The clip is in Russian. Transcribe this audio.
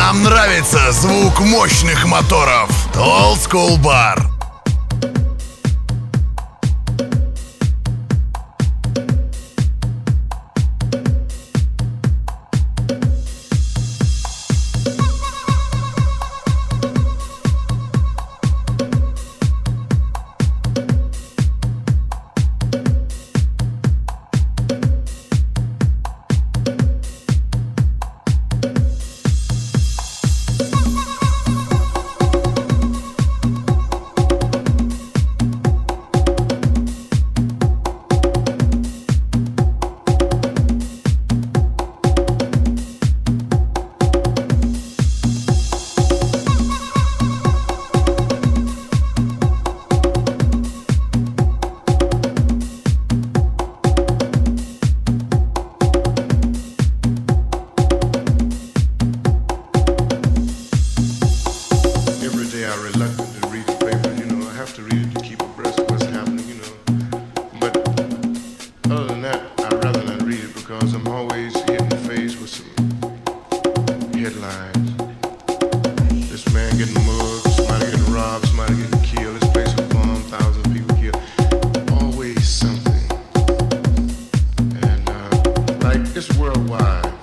Нам нравится звук мощных моторов. Old School Bar. It's worldwide.